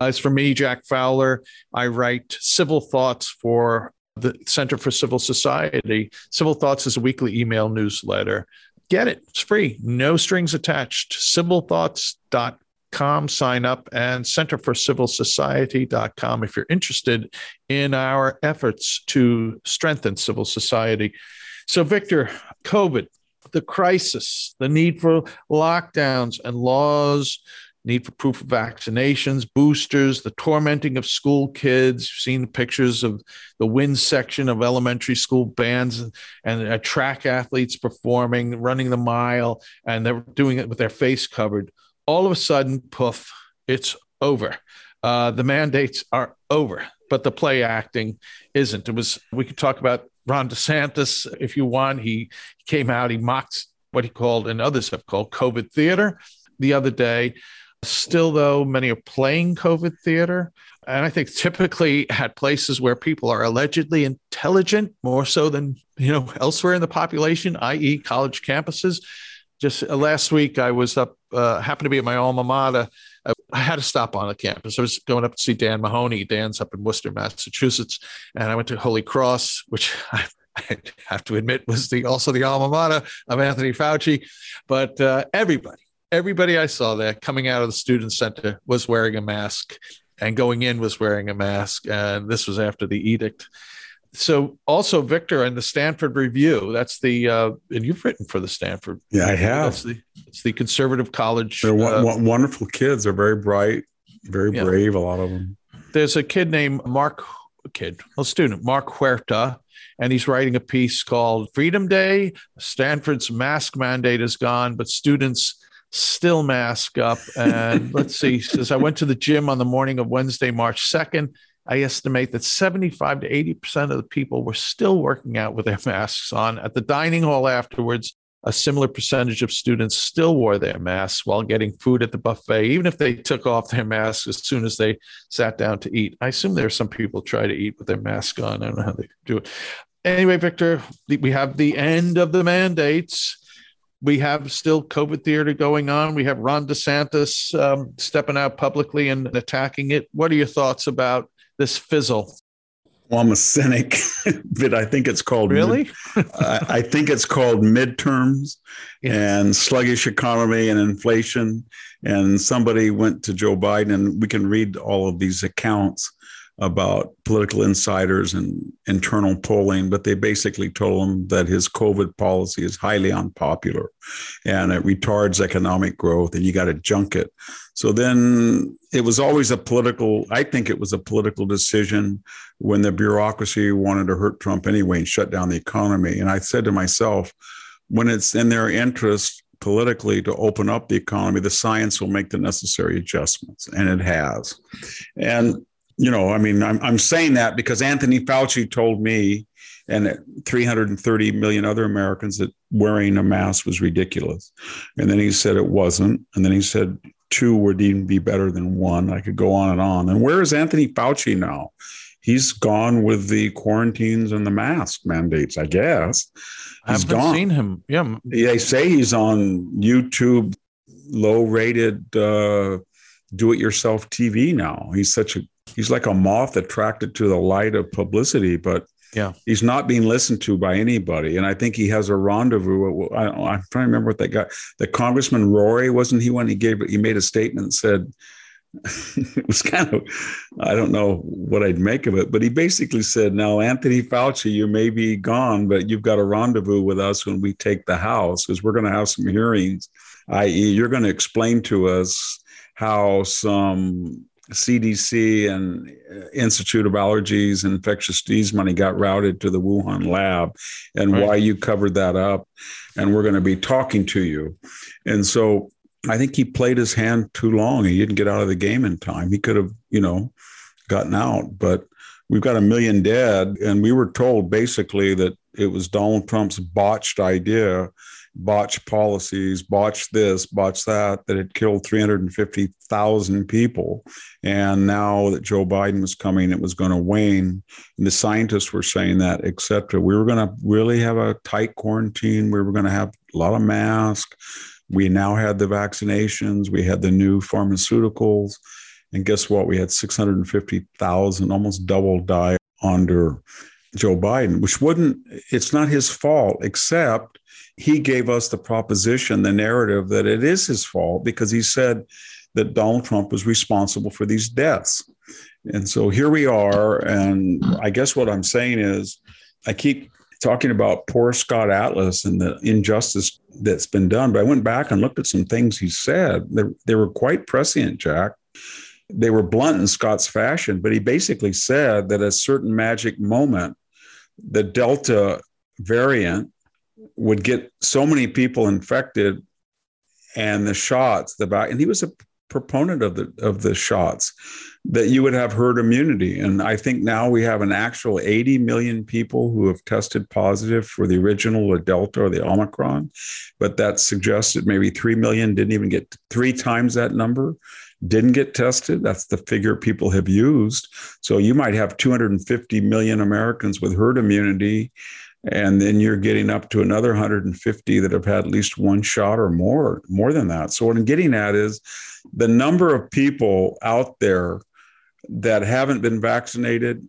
Uh, As for me, Jack Fowler, I write civil thoughts for the Center for Civil Society. Civil Thoughts is a weekly email newsletter. Get it, it's free, no strings attached. Civilthoughts.com com sign up and center for civil society.com if you're interested in our efforts to strengthen civil society. So victor covid the crisis the need for lockdowns and laws need for proof of vaccinations boosters the tormenting of school kids. You've seen pictures of the WINS section of elementary school bands and uh, track athletes performing running the mile and they're doing it with their face covered all of a sudden, poof, it's over. Uh, the mandates are over, but the play acting isn't. It was, we could talk about Ron DeSantis if you want. He came out, he mocked what he called, and others have called COVID theater the other day. Still, though, many are playing COVID theater. And I think typically at places where people are allegedly intelligent, more so than you know elsewhere in the population, i.e., college campuses just uh, last week I was up, uh, happened to be at my alma mater. I, had to stop on the campus. I was going up to see Dan Mahoney. Dan's up in Worcester, Massachusetts, and I went to Holy Cross, which I, (laughs) I have to admit was the also the alma mater of Anthony Fauci. But uh, everybody, everybody I saw there coming out of the student center was wearing a mask, and going in was wearing a mask. And this was after the edict so also Victor and the Stanford Review. That's the uh, and you've written for the Stanford. Yeah, I have. That's the it's the conservative college. They're uh, wonderful kids. They're very bright, very yeah. brave. A lot of them. There's a kid named Mark, kid, a student, Mark Huerta, and he's writing a piece called "Freedom Day." Stanford's mask mandate is gone, but students still mask up. And let's see, says I went to the gym on the morning of Wednesday, March second I estimate that 75 to 80% of the people were still working out with their (laughs) masks on. At the dining hall afterwards, a similar percentage of students still wore their masks while getting food at the buffet, even if they took off their masks as soon as they sat down to eat. I assume there are some people try to eat with their mask on. I don't know how they do it. Anyway, Victor, we have the end of the mandates. We have still COVID theater going on. We have Ron DeSantis um, stepping out publicly and attacking it. What are your thoughts about this fizzle? Well, I'm a cynic, (laughs) but I think it's called really. (laughs) I, I, think it's called midterms yes. and sluggish economy and inflation. And somebody went to Joe Biden, and we can read all of these accounts about political insiders and internal polling, but they basically told him that his COVID policy is highly unpopular and it retards economic growth and you got to junk it. So then it was always a political, I think it was a political decision when the bureaucracy wanted to hurt Trump anyway and shut down the economy. And I said to myself, when it's in their interest politically to open up the economy, the science will make the necessary adjustments, and it has. And you know, I mean, I'm, I'm saying that because Anthony Fauci told me and 330 million other Americans that wearing a mask was ridiculous. And then he said it wasn't. And then he said two would even be better than one. I could go on and on. And where is Anthony Fauci now? He's gone with the quarantines and the mask mandates, I guess. I haven't gone. seen him. Yeah. They say he's on YouTube, low rated, uh, do it yourself TV now. He's such a he's like a moth attracted to the light of publicity, but yeah, he's not being listened to by anybody. And I think he has a rendezvous. I, am trying to remember what that guy, the Congressman Rory, wasn't he when he gave it? He made a statement and said, (laughs) it was kind of, I don't know what I'd make of it, but he basically said, Now, Anthony Fauci, you may be gone, but you've got a rendezvous with us when we take the House because we're going to have some hearings, i.e., you're going to explain to us how some CDC and uh, Institute of Allergies and Infectious Disease money got routed to the Wuhan lab and right. why you covered that up. And we're going to be talking to you. And so I think he played his hand too long. He didn't get out of the game in time. He could have, you know, gotten out. But we've got a million dead. And we were told basically that it was Donald Trump's botched idea botched policies, botched this, botched that, that had killed 350,000 people. And now that Joe Biden was coming, it was going to wane. And the scientists were saying that, et cetera. We were going to really have a tight quarantine. We were going to have a lot of masks. We now had the vaccinations. We had the new pharmaceuticals. And guess what? We had 650,000, almost double die under Joe Biden, which wouldn't, it's not his fault, except he gave us the proposition, the narrative that it is his fault because he said that Donald Trump was responsible for these deaths. And so here we are. And I guess what I'm saying is, I keep talking about poor Scott Atlas and the injustice that's been done. But I went back and looked at some things he said. They, they were quite prescient, Jack. They were blunt in Scott's fashion, but he basically said that at a certain magic moment, the Delta variant would get so many people infected and the shots the back and he was a proponent of the of the shots that you would have herd immunity. And i think now we have an actual 80 million people who have tested positive for the original or delta or the omicron but that suggested maybe 3 million didn't even get three times that number didn't get tested. That's the figure people have used. So you might have 250 million americans with herd immunity and then you're getting up to another 150 that have had at least one shot or more more than that. So what i'm getting at is the number of people out there that haven't been vaccinated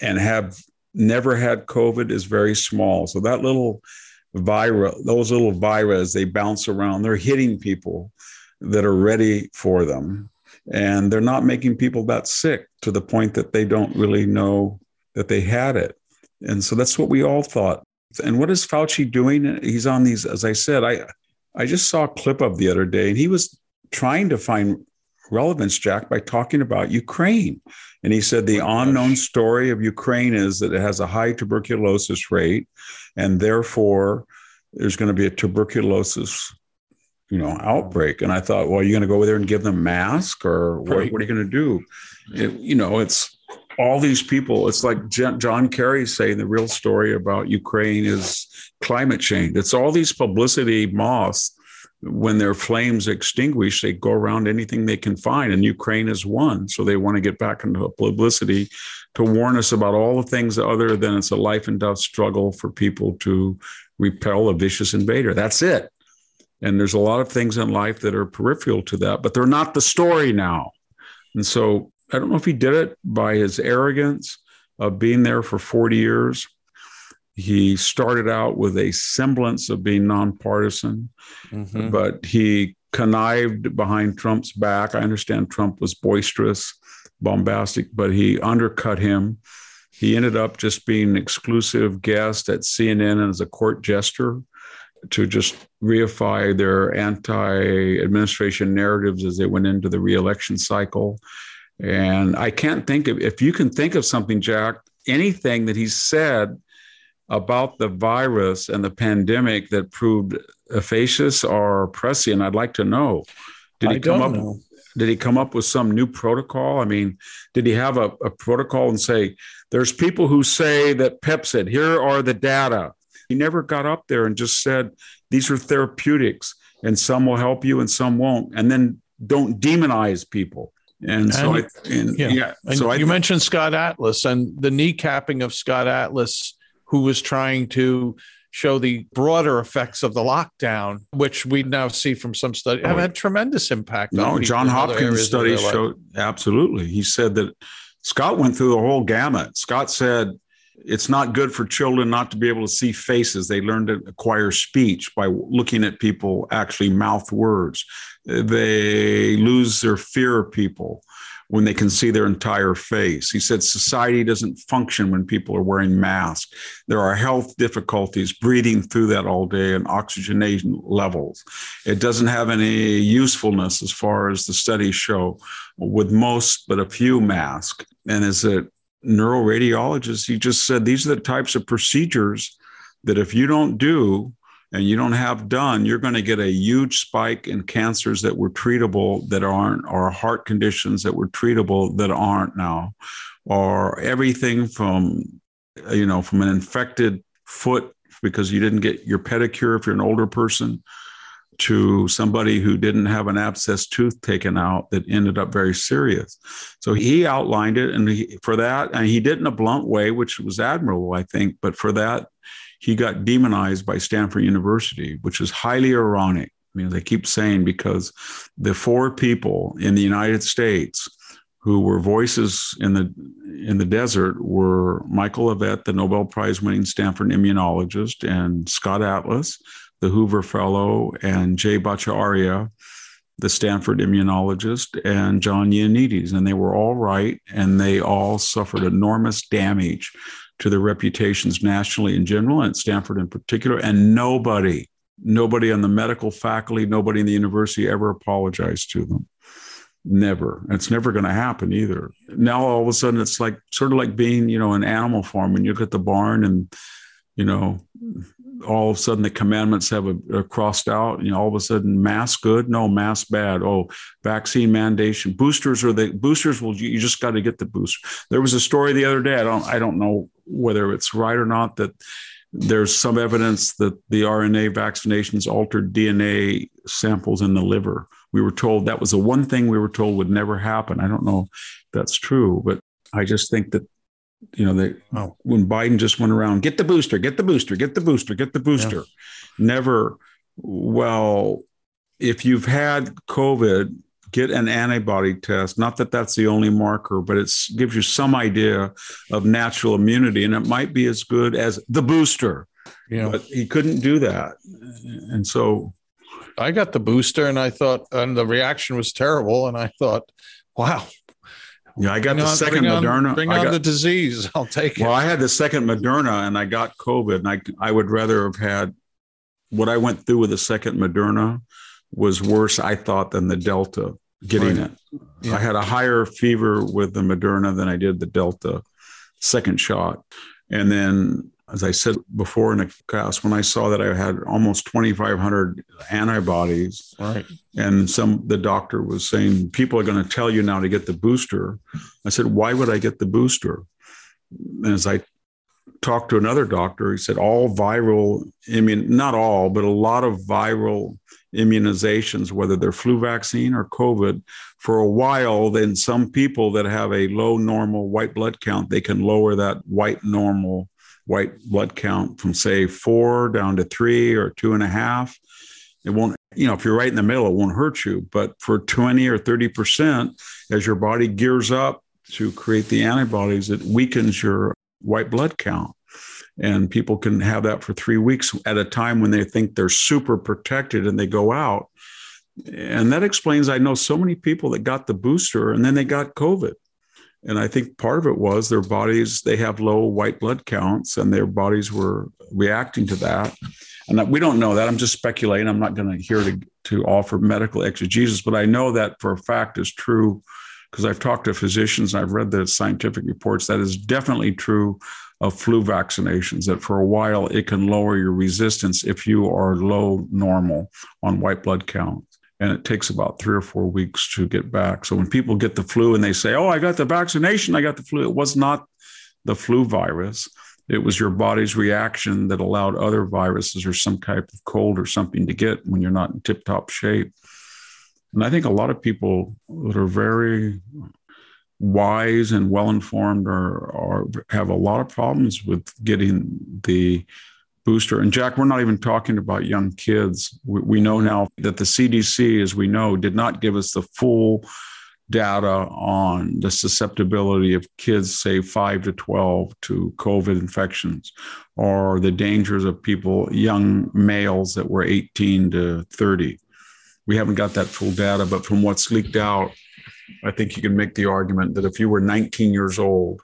and have never had covid is very small. So that little vira those little virus they bounce around. They're hitting people that are ready for them. And they're not making people that sick to the point that they don't really know that they had it and so that's what we all thought. And what is Fauci doing? He's on these, as I said, I I just saw a clip of the other day, and he was trying to find relevance, Jack, by talking about Ukraine. And he said the oh unknown story of Ukraine is that it has a high tuberculosis rate, and therefore there's going to be a tuberculosis, you know, outbreak. And I thought, well, you're you going to go over there and give them mask, or what, what are you going to do? It, you know, it's all these people, it's like John Kerry saying the real story about Ukraine is climate change. It's all these publicity moths. When their flames extinguish, they go around anything they can find, and Ukraine is one. So they want to get back into publicity to warn us about all the things other than it's a life and death struggle for people to repel a vicious invader. That's it. And there's a lot of things in life that are peripheral to that, but they're not the story now. And so I don't know if he did it by his arrogance of being there for 40 years. He started out with a semblance of being nonpartisan, mm-hmm. but he connived behind Trump's back. I understand Trump was boisterous, bombastic, but he undercut him. He ended up just being an exclusive guest at CNN as a court jester to just reify their anti administration narratives as they went into the reelection cycle. And I can't think of, if you can think of something, Jack, anything that he said about the virus and the pandemic that proved efficacious or prescient, I'd like to know. Did he I come up? Know. Did he come up with some new protocol? I mean, did he have a, a protocol and say, there's people who say that Pep said, here are the data. He never got up there and just said, these are therapeutics and some will help you and some won't. And then don't demonize people. And so, and, I, and, yeah. yeah. And so you I, mentioned Scott Atlas and the kneecapping of Scott Atlas, who was trying to show the broader effects of the lockdown, which we now see from some studies have had tremendous impact. No, John Hopkins studies showed absolutely. He said that Scott went through the whole gamut. Scott said it's not good for children not to be able to see faces. They learn to acquire speech by looking at people actually mouth words. They lose their fear of people when they can see their entire face. He said society doesn't function when people are wearing masks. There are health difficulties breathing through that all day and oxygenation levels. It doesn't have any usefulness as far as the studies show with most but a few masks. And as a neuroradiologist, he just said these are the types of procedures that if you don't do, and you don't have done, you're going to get a huge spike in cancers that were treatable that aren't, or heart conditions that were treatable that aren't now, or everything from, you know, from an infected foot because you didn't get your pedicure if you're an older person to somebody who didn't have an abscess tooth taken out that ended up very serious. So he outlined it, and he, for that, and he did in a blunt way, which was admirable, I think. But for that, he got demonized by Stanford University, which is highly ironic. I mean, they keep saying because the four people in the United States who were voices in the in the desert were Michael Levitt, the Nobel Prize winning Stanford immunologist, and Scott Atlas, the Hoover Fellow, and Jay Bhattacharya, the Stanford immunologist, and John Ioannidis. And they were all right, and they all suffered enormous damage to their reputations nationally in general and at Stanford in particular. And nobody, nobody on the medical faculty, nobody in the university ever apologized to them. Never. It's never going to happen either. Now all of a sudden it's like sort of like being, you know, an animal farm when you look at the barn and, you know, all of a sudden the commandments have a, a crossed out. You know, all of a sudden mask good, no mask bad. Oh, vaccine mandation, boosters are the boosters. Will you just got to get the booster? There was a story the other day. I don't I don't know whether it's right or not that there's some evidence that the RNA vaccinations altered DNA samples in the liver. We were told that was the one thing we were told would never happen. I don't know if that's true, but I just think that you know they oh. when Biden just went around get the booster, get the booster, get the booster, get the booster. Yeah. Never well if you've had COVID get an antibody test. Not that that's the only marker, but it gives you some idea of natural immunity, and it might be as good as the booster. Yeah. But he couldn't do that, and so I got the booster, and I thought, and the reaction was terrible, and I thought, wow. Yeah, I got bring the on, second bring Moderna. On, bring on got, the disease. (laughs) I'll take it. Well, I had the second Moderna, and I got COVID, and I I would rather have had what I went through with the second Moderna was worse, I thought, than the Delta getting right. it. Yeah. I had a higher fever with the Moderna than I did the Delta second shot. And then, as I said before in the class, when I saw that I had almost 2,500 antibodies, right. and some the doctor was saying people are going to tell you now to get the booster. I said, why would I get the booster? And as I talked to another doctor, he said all viral, I mean, not all, but a lot of viral immunizations, whether they're flu vaccine or COVID, for a while, then some people that have a low normal white blood count, they can lower that white normal white blood count from say four down to three or two and a half. It won't, you know, if you're right in the middle, it won't hurt you. But for 20 or 30%, as your body gears up to create the antibodies it weakens your white blood count. And people can have that for three weeks at a time when they think they're super protected and they go out. And that explains I know so many people that got the booster and then they got COVID. And I think part of it was their bodies, they have low white blood counts and their bodies were reacting to that. And we don't know that. I'm just speculating. I'm not going to here to, offer medical exegesis, but I know that for a fact is true because I've talked to physicians and I've read the scientific reports. That is definitely true of flu vaccinations, that for a while it can lower your resistance if you are low normal on white blood count. And it takes about three or four weeks to get back. So when people get the flu and they say, Oh, I got the vaccination, I got the flu, it was not the flu virus. It was your body's reaction that allowed other viruses or some type of cold or something to get when you're not in tip top shape. And I think a lot of people that are very wise and well informed are, are have a lot of problems with getting the booster. And Jack, we're not even talking about young kids. We, we know now that the CDC, as we know, did not give us the full data on the susceptibility of kids, say five to 12, to COVID infections, or the dangers of people, young males that were 18 to 30. We haven't got that full data, but from what's leaked out, I think you can make the argument that if you were 19 years old,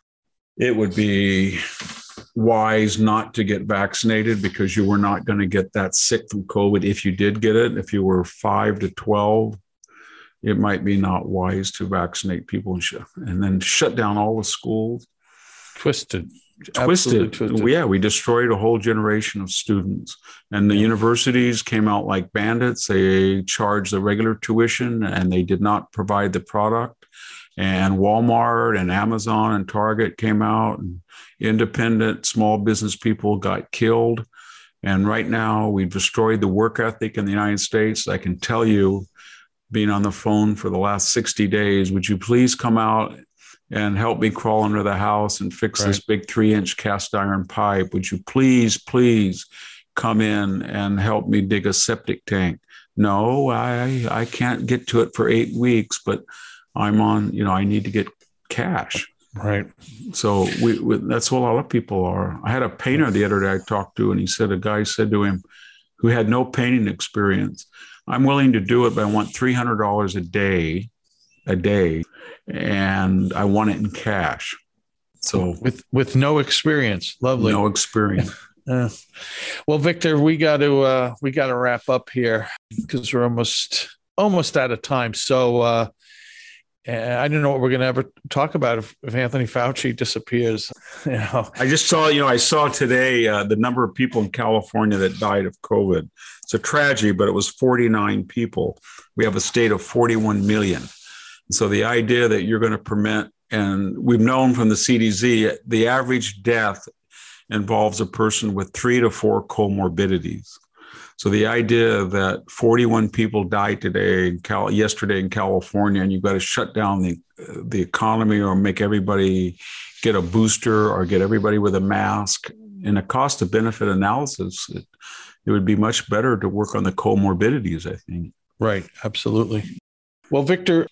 it would be wise not to get vaccinated because you were not going to get that sick from COVID if you did get it. If you were five to 12, it might be not wise to vaccinate people and, sh- and then shut down all the schools. Twisted. Twisted. twisted. Yeah, we destroyed a whole generation of students. And the yeah. universities came out like bandits. They charged the regular tuition and they did not provide the product. And Walmart and Amazon and Target came out, and independent small business people got killed. And right now, we've destroyed the work ethic in the United States. I can tell you being on the phone for the last 60 days. Would you please come out and help me crawl under the house and fix right. this big three inch cast iron pipe? Would you please, please come in and help me dig a septic tank? No, I, I can't get to it for eight weeks, but I'm on, you know, I need to get cash. Right. So we, we, that's what a lot of people are. I had a painter the other day I talked to, and he said a guy said to him who had no painting experience, I'm willing to do it, but I want $300 a day, a day, and I want it in cash. So with with no experience, lovely, no experience. (laughs) uh, well, Victor, we got to uh, we got to wrap up here because we're almost almost out of time. So uh, I don't know what we're going to ever talk about if, if, Anthony Fauci disappears. (laughs) You know, I just saw, you know, I saw today uh, the number of people in California that died of COVID. It's a tragedy, but it was 49 people. We have a state of 41 million. And So the idea that you're going to permit, and we've known from the CDC, the average death involves a person with three to four comorbidities. So the idea that 41 people died today, in Cal- yesterday in California, and you've got to shut down the the economy or make everybody get a booster or get everybody with a mask in a cost of benefit analysis, it, it would be much better to work on the comorbidities. I think. Right. Absolutely. Well, Victor,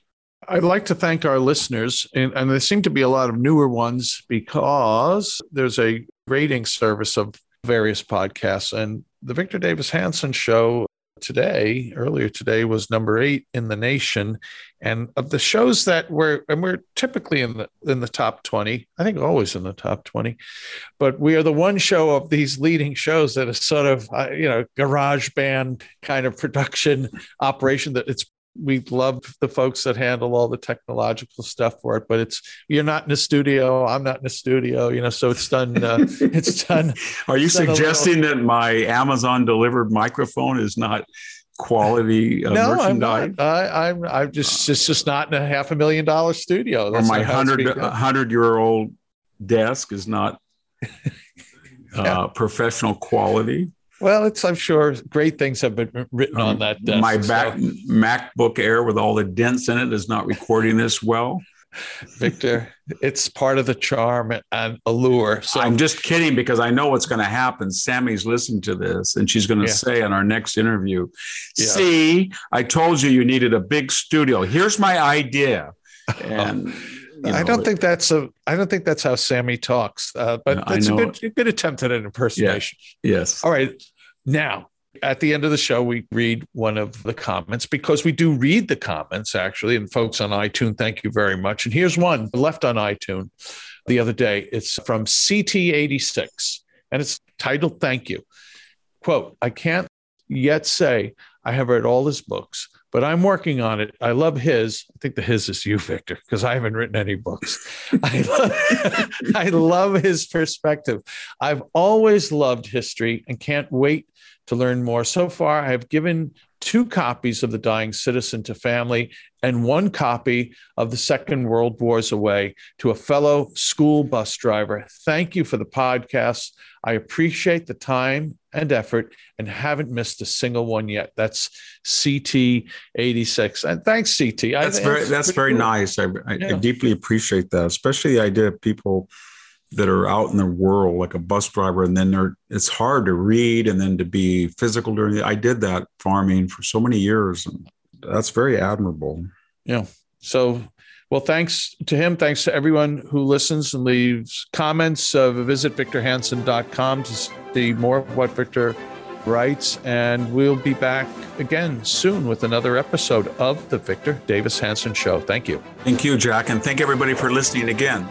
I'd like to thank our listeners, and, and, there seem to be a lot of newer ones because there's a rating service of various podcasts, and the Victor Davis Hanson show today, earlier today, was number eight in the nation. And of the shows that were, and we're typically in the in the top 20, I think always in the top 20, but we are the one show of these leading shows that is sort of, uh, you know, garage band kind of production operation that it's we love the folks that handle all the technological stuff for it but it's you're not in the studio i'm not in the studio you know so it's done uh, it's (laughs) done are you suggesting little... that my amazon delivered microphone is not quality uh, no, merchandise? I'm not. I, am I'm, I'm just it's just not in a half a million dollar studio. That's or my hundred hundred year old desk is not yeah. (laughs) uh, professional quality. Well, it's I'm sure great things have been written um, on that. Desk, my back, so. MacBook Air with all the dents in it is not recording this well. (laughs) Victor, it's part of the charm and allure. So I'm just kidding because I know what's going to happen. Sammy's listening to this and she's going to yeah. say in our next interview, yeah. "See, I told you you needed a big studio. Here's my idea." (laughs) And you know, I don't think that's a. I don't think that's how Sammy talks. Uh, but it's a good, a good attempt at an impersonation. Yes. All right. Now, at the end of the show, we read one of the comments because we do read the comments actually. And folks on iTunes, thank you very much. And here's one left on iTunes the other day. It's from CT86 and it's titled Thank You. Quote, I can't yet say I have read all his books, but I'm working on it. I love his. I think the his is you, Victor, because I haven't written any books. (laughs) I love, (laughs) I love his perspective. I've always loved history and can't wait to learn more. So far, I have given two copies of The Dying Citizen to family and one copy of The Second World War's Away to a fellow school bus driver. Thank you for the podcast. I appreciate the time and effort and haven't missed a single one yet. That's CT86. And thanks, CT. I- That's very that's very cool. nice. I, I, I deeply appreciate that, especially the idea of people that are out in the world like a bus driver and then they're it's hard to read and then to be physical during the I did that farming for so many years and that's very admirable. Yeah. So, well, thanks to him. Thanks to everyone who listens and leaves comments. Uh, visit victorhanson.com to see more of what Victor writes. And we'll be back again soon with another episode of The Victor Davis Hanson Show. Thank you. Thank you, Jack, and thank everybody for listening again.